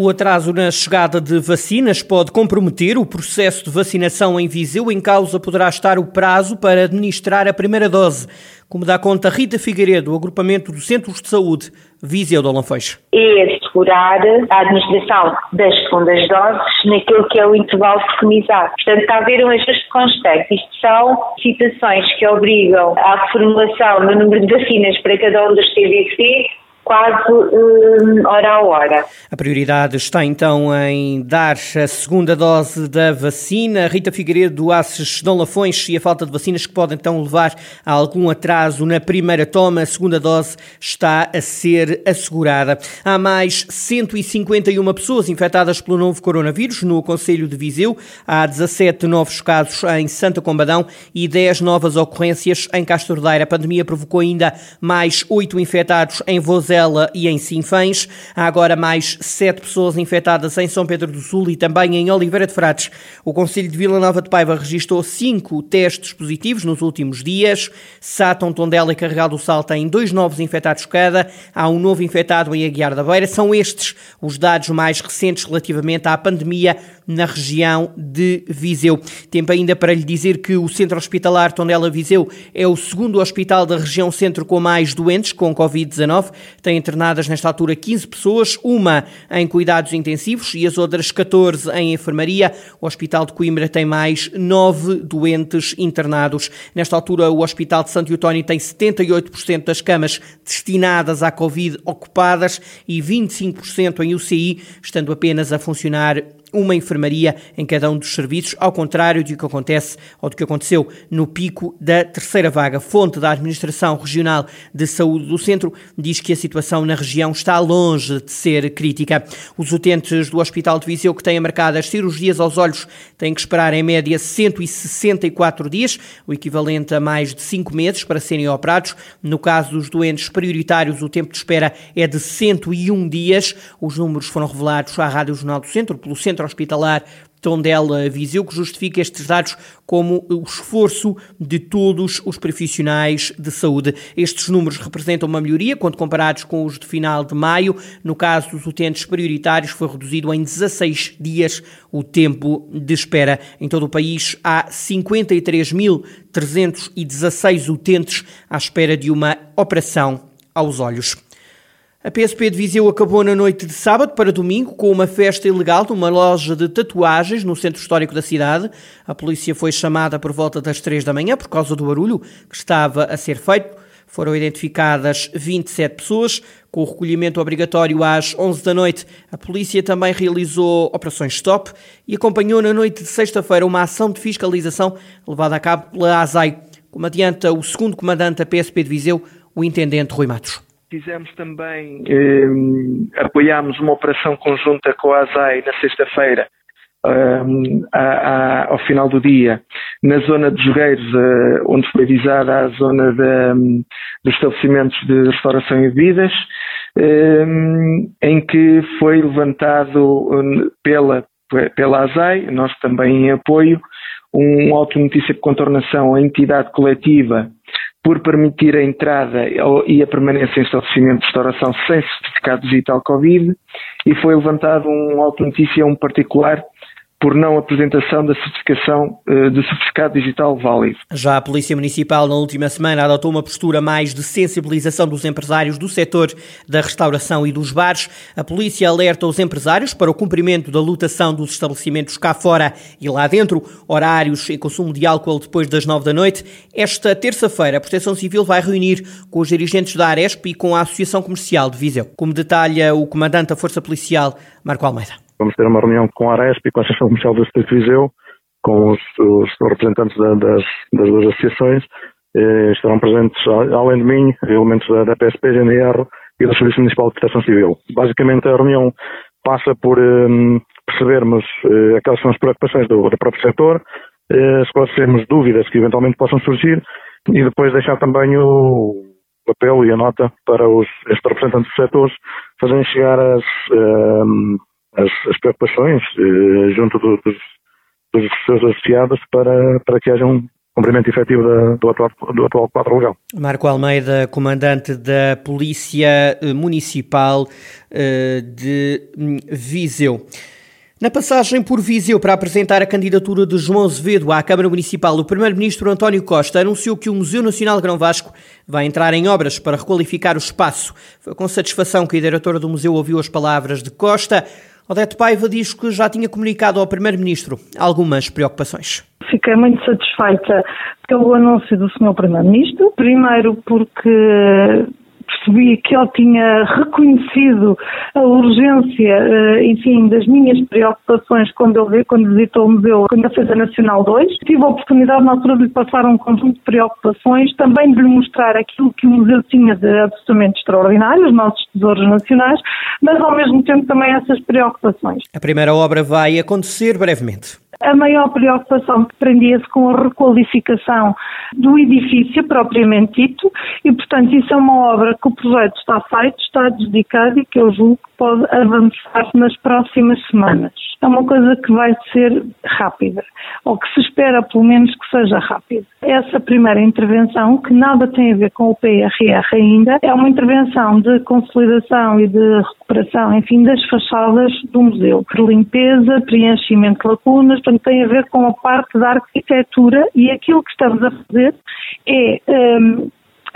O atraso na chegada de vacinas pode comprometer o processo de vacinação em Viseu. Em causa poderá estar o prazo para administrar a primeira dose, como dá conta Rita Figueiredo, do agrupamento dos Centros de Saúde Viseu de Olanfeixe. É assegurar a administração das segundas doses naquilo que é o intervalo preconizado. Portanto, está a haver um ajuste constante. Isto são situações que obrigam à reformulação do número de vacinas para cada um dos TVC quase um, hora a hora. A prioridade está então em dar a segunda dose da vacina. Rita Figueiredo, Aços Dom Lafões e a falta de vacinas que podem então levar a algum atraso na primeira toma. A segunda dose está a ser assegurada. Há mais 151 pessoas infectadas pelo novo coronavírus no Conselho de Viseu. Há 17 novos casos em Santa Combadão e 10 novas ocorrências em Castro Daire. A pandemia provocou ainda mais 8 infectados em Vozela e em Sinfãs. Há agora mais sete pessoas infectadas em São Pedro do Sul e também em Oliveira de Frades. O Conselho de Vila Nova de Paiva registrou cinco testes positivos nos últimos dias. Sátão, Tondela e Carregado do Sal têm dois novos infectados cada. Há um novo infectado em Aguiar da Beira. São estes os dados mais recentes relativamente à pandemia na região de Viseu. Tempo ainda para lhe dizer que o Centro Hospitalar Tondela Viseu é o segundo hospital da região centro com mais doentes com Covid-19. Tem internadas nesta altura 15 pessoas, uma em cuidados intensivos e as outras 14 em enfermaria. O Hospital de Coimbra tem mais 9 doentes internados. Nesta altura, o Hospital de Santo Eutónio tem 78% das camas destinadas à Covid ocupadas e 25% em UCI, estando apenas a funcionar uma enfermaria em cada um dos serviços, ao contrário do que acontece ou do que aconteceu no pico da terceira vaga. Fonte da Administração Regional de Saúde do Centro diz que a situação na região está longe de ser crítica. Os utentes do Hospital de Viseu que têm marcadas cirurgias aos olhos têm que esperar em média 164 dias, o equivalente a mais de 5 meses para serem operados. No caso dos doentes prioritários, o tempo de espera é de 101 dias. Os números foram revelados à Rádio Jornal do Centro pelo Centro Centro Hospitalar Tondela Viseu, que justifica estes dados como o esforço de todos os profissionais de saúde. Estes números representam uma melhoria quando comparados com os de final de maio. No caso dos utentes prioritários, foi reduzido em 16 dias o tempo de espera. Em todo o país, há 53.316 utentes à espera de uma operação aos olhos. A PSP de Viseu acabou na noite de sábado para domingo com uma festa ilegal numa loja de tatuagens no centro histórico da cidade. A polícia foi chamada por volta das três da manhã por causa do barulho que estava a ser feito. Foram identificadas 27 pessoas. Com o recolhimento obrigatório às 11 da noite, a polícia também realizou operações stop e acompanhou na noite de sexta-feira uma ação de fiscalização levada a cabo pela ASAI, como adianta o segundo comandante da PSP de Viseu, o intendente Rui Matos. Fizemos também, eh, apoiámos uma operação conjunta com a ASAI na sexta-feira, a, ao final do dia, na zona de Jogueiros, uh, onde foi visada a zona de, um, dos estabelecimentos de restauração e bebidas, um, em que foi levantado pela, pela ASAI, nós também em apoio, um auto-notícia de contornação à entidade coletiva por permitir a entrada e a permanência em estabelecimento de restauração sem certificado digital Covid e foi levantado um auto-notícia a um particular por não apresentação da certificação eh, de certificado digital válido. Já a Polícia Municipal, na última semana, adotou uma postura mais de sensibilização dos empresários do setor da restauração e dos bares. A polícia alerta os empresários para o cumprimento da lotação dos estabelecimentos cá fora e lá dentro, horários e consumo de álcool depois das nove da noite. Esta terça-feira, a Proteção Civil vai reunir com os dirigentes da Aresp e com a Associação Comercial de Viseu. Como detalha o comandante da Força Policial, Marco Almeida. Vamos ter uma reunião com a Aresp e com a Associação Comercial do Distrito de Viseu, com os, os representantes da, das, das, duas associações. Eh, estarão presentes, além de mim, elementos da, da PSP, GNR e do Serviço Municipal de Proteção Civil. Basicamente, a reunião passa por eh, percebermos eh, aquelas são as preocupações do, do próprio setor, eh, esclarecermos dúvidas que eventualmente possam surgir e depois deixar também o papel e a nota para os estes representantes dos setores fazerem chegar as, eh, as, as preocupações eh, junto do, dos, dos seus associados para, para que haja um, cumprimento efetivo da, do, atual, do atual quadro legal. Marco Almeida, comandante da Polícia Municipal de Viseu. Na passagem por Viseu para apresentar a candidatura de João Azevedo à Câmara Municipal, o Primeiro-Ministro António Costa anunciou que o Museu Nacional Grão Vasco vai entrar em obras para requalificar o espaço. Foi com satisfação que a diretora do museu ouviu as palavras de Costa. Odete Paiva diz que já tinha comunicado ao Primeiro-Ministro algumas preocupações. Fiquei muito satisfeita pelo anúncio do Sr. Primeiro-Ministro. Primeiro porque percebi que ele tinha reconhecido a urgência, eh, enfim, das minhas preocupações quando ele quando visitou o museu na Feira Nacional 2. Tive a oportunidade na altura de lhe passar um conjunto de preocupações, também de lhe mostrar aquilo que o museu tinha de absolutamente extraordinário, os nossos tesouros nacionais, mas ao mesmo tempo também essas preocupações. A primeira obra vai acontecer brevemente. A maior preocupação prendia-se com a requalificação do edifício propriamente dito e, portanto, isso é uma obra que o projeto está feito, está dedicado e que eu julgo pode avançar nas próximas semanas. É uma coisa que vai ser rápida, ou que se espera pelo menos que seja rápida. Essa primeira intervenção, que nada tem a ver com o PRR ainda, é uma intervenção de consolidação e de recuperação, enfim, das fachadas do museu, de limpeza, preenchimento de lacunas, portanto tem a ver com a parte da arquitetura e aquilo que estamos a fazer é um,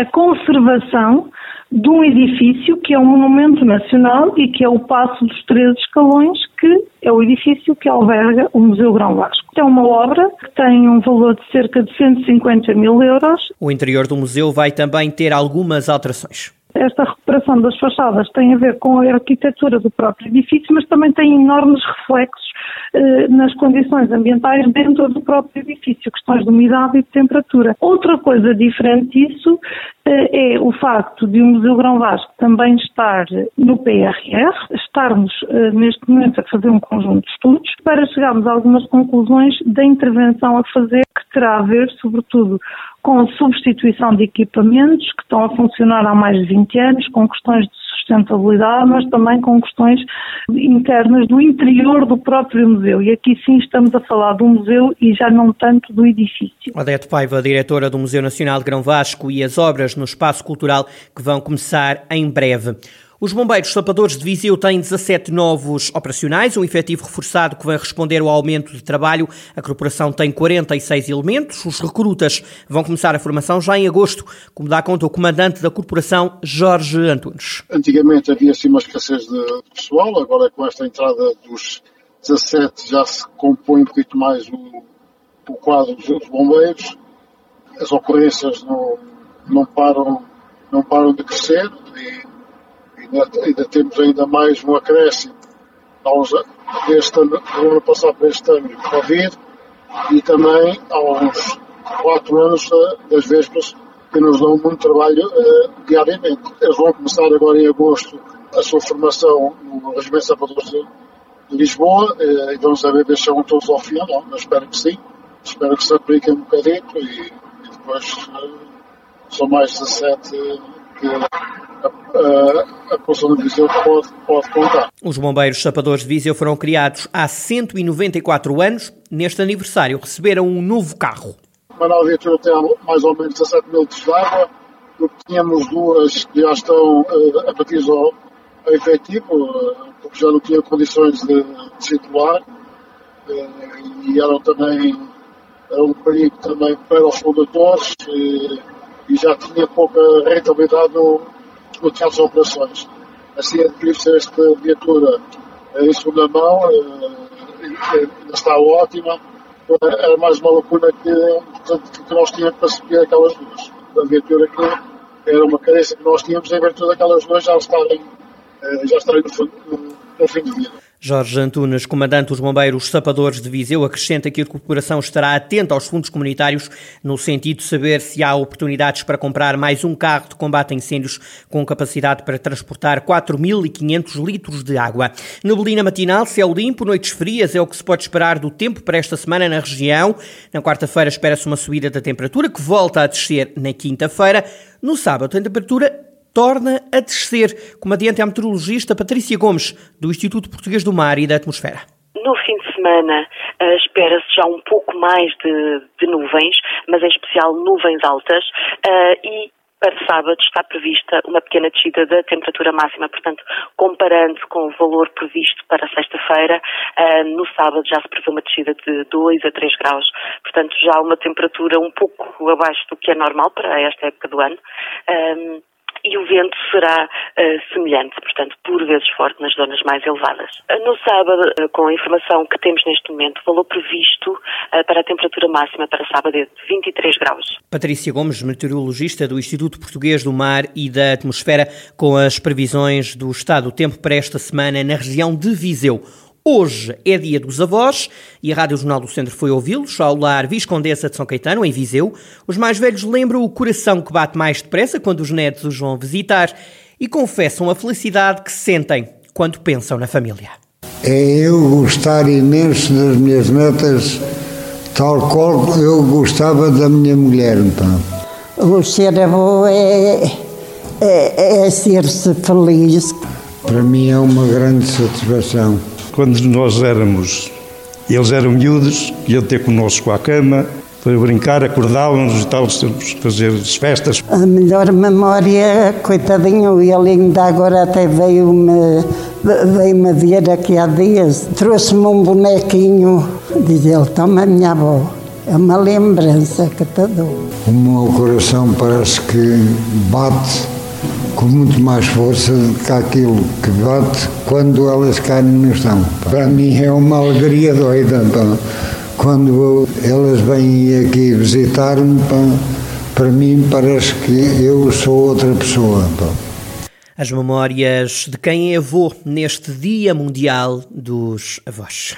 a conservação de um edifício que é um monumento nacional e que é o Passo dos Três Escalões, que é o edifício que alberga o Museu Grão Vasco. É uma obra que tem um valor de cerca de 150 mil euros. O interior do museu vai também ter algumas alterações. Esta recuperação das fachadas tem a ver com a arquitetura do próprio edifício, mas também tem enormes reflexos eh, nas condições ambientais dentro do próprio edifício, questões de umidade e de temperatura. Outra coisa diferente disso eh, é o facto de o Museu Grão Vasco também estar no PRR, estarmos eh, neste momento a fazer um conjunto de estudos para chegarmos a algumas conclusões da intervenção a fazer que terá a ver, sobretudo, com substituição de equipamentos que estão a funcionar há mais de 20 anos, com questões de sustentabilidade, mas também com questões internas do interior do próprio museu. E aqui sim estamos a falar do museu e já não tanto do edifício. Odete Paiva, diretora do Museu Nacional de Grão Vasco e as obras no espaço cultural que vão começar em breve. Os bombeiros sapadores de Viseu têm 17 novos operacionais, um efetivo reforçado que vai responder ao aumento de trabalho. A corporação tem 46 elementos. Os recrutas vão começar a formação já em agosto, como dá conta o comandante da corporação, Jorge Antunes. Antigamente havia assim uma escassez de pessoal, agora com esta entrada dos 17 já se compõe um pouquinho mais o, o quadro dos bombeiros. As ocorrências não, não param não param de crescer e ainda, ainda temos ainda mais um acréscimo aos, deste ano, do ano passado para este ano, Covid, e também aos quatro anos das vésperas que nos dão muito trabalho uh, diariamente. Eles vão começar agora em agosto a sua formação no Regimento Salvadores de, de Lisboa uh, e vamos saber se chegam todos ao fim não, mas espero que sim. Espero que se apliquem um bocadito e, e depois são mais 17 que a, a de Viseu pode, pode contar. Os bombeiros sapadores de Viseu foram criados há 194 anos. Neste aniversário receberam um novo carro. Manuel Viatura tem mais ou menos 17 mil litros de água. Tínhamos duas que já estão uh, a partir ao, ao efetivo, uh, porque já não tinham condições de, de circular. Uh, e eram também era um perigo também para os condutores e, e já tinha pouca rentabilidade no, no teatro de operações. Assim adquiriu-se esta viatura em segunda mão, ainda está ótima, era mais uma lacuna que, que nós tínhamos para subir aquelas duas. A viatura que era uma carência que nós tínhamos em virtude daquelas duas já estarem, já estarem no, no, no fim de vida. Jorge Antunes, comandante dos Bombeiros Sapadores de Viseu, acrescenta que a corporação estará atenta aos fundos comunitários no sentido de saber se há oportunidades para comprar mais um carro de combate a incêndios com capacidade para transportar 4.500 litros de água. Neblina matinal, céu limpo, noites frias é o que se pode esperar do tempo para esta semana na região. Na quarta-feira espera-se uma subida da temperatura que volta a descer na quinta-feira. No sábado, a temperatura torna a descer, como adianta a meteorologista Patrícia Gomes, do Instituto Português do Mar e da Atmosfera. No fim de semana uh, espera-se já um pouco mais de, de, nuvens, mas em especial nuvens altas, uh, e para sábado está prevista uma pequena descida da temperatura máxima, portanto, comparando com o valor previsto para sexta-feira, uh, no sábado já se prevê uma descida de 2 a 3 graus, portanto, já uma temperatura um pouco abaixo do que é normal para esta época do ano e o vento será uh, semelhante, portanto, por vezes forte nas zonas mais elevadas. Uh, no sábado, uh, com a informação que temos neste momento, o valor previsto para a temperatura máxima para sábado é de 23 graus. Patrícia Gomes, meteorologista do Instituto Português do Mar e da Atmosfera, com as previsões do estado do tempo para esta semana na região de Viseu. Hoje é dia dos avós e a Rádio Jornal do Centro foi ouvi-los ao lar Viscondessa de São Caetano, em Viseu. Os mais velhos lembram o coração que bate mais depressa quando os netos os vão visitar e confessam a felicidade que sentem quando pensam na família. É eu gostar imenso das minhas netas, tal qual eu gostava da minha mulher. Então. O ser avô é, é, é ser-se feliz. Para mim é uma grande satisfação quando nós éramos, eles eram miúdos, iam ter connosco à cama, para brincar, acordávamos e tal, fazer as festas. A melhor memória, coitadinho, ele ainda agora até veio-me veio-me ver aqui há dias, trouxe-me um bonequinho, diz ele, toma minha avó. É uma lembrança que te dou. O meu coração parece que bate com muito mais força do que aquilo que bate quando elas caem no chão. Para mim é uma alegria doida. Pá. Quando elas vêm aqui visitar-me, para mim parece que eu sou outra pessoa. As memórias de quem é avô neste Dia Mundial dos Avós.